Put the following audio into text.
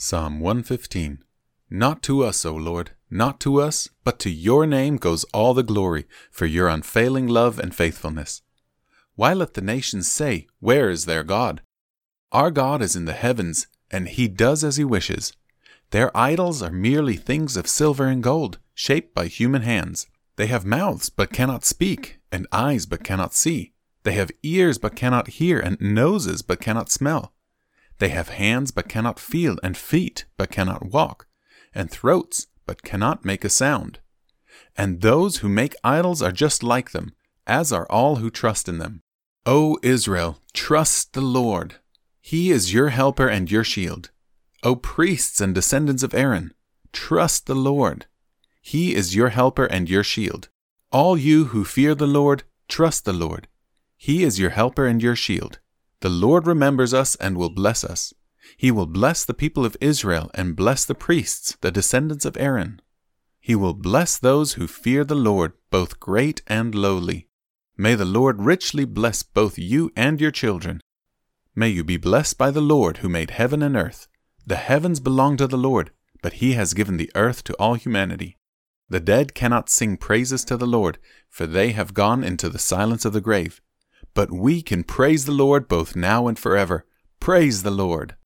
Psalm 115 Not to us, O Lord, not to us, but to your name goes all the glory for your unfailing love and faithfulness. Why let the nations say, Where is their God? Our God is in the heavens, and he does as he wishes. Their idols are merely things of silver and gold, shaped by human hands. They have mouths but cannot speak, and eyes but cannot see. They have ears but cannot hear, and noses but cannot smell. They have hands but cannot feel, and feet but cannot walk, and throats but cannot make a sound. And those who make idols are just like them, as are all who trust in them. O Israel, trust the Lord. He is your helper and your shield. O priests and descendants of Aaron, trust the Lord. He is your helper and your shield. All you who fear the Lord, trust the Lord. He is your helper and your shield. The Lord remembers us and will bless us. He will bless the people of Israel and bless the priests, the descendants of Aaron. He will bless those who fear the Lord, both great and lowly. May the Lord richly bless both you and your children. May you be blessed by the Lord who made heaven and earth. The heavens belong to the Lord, but he has given the earth to all humanity. The dead cannot sing praises to the Lord, for they have gone into the silence of the grave. But we can praise the Lord both now and forever. Praise the Lord.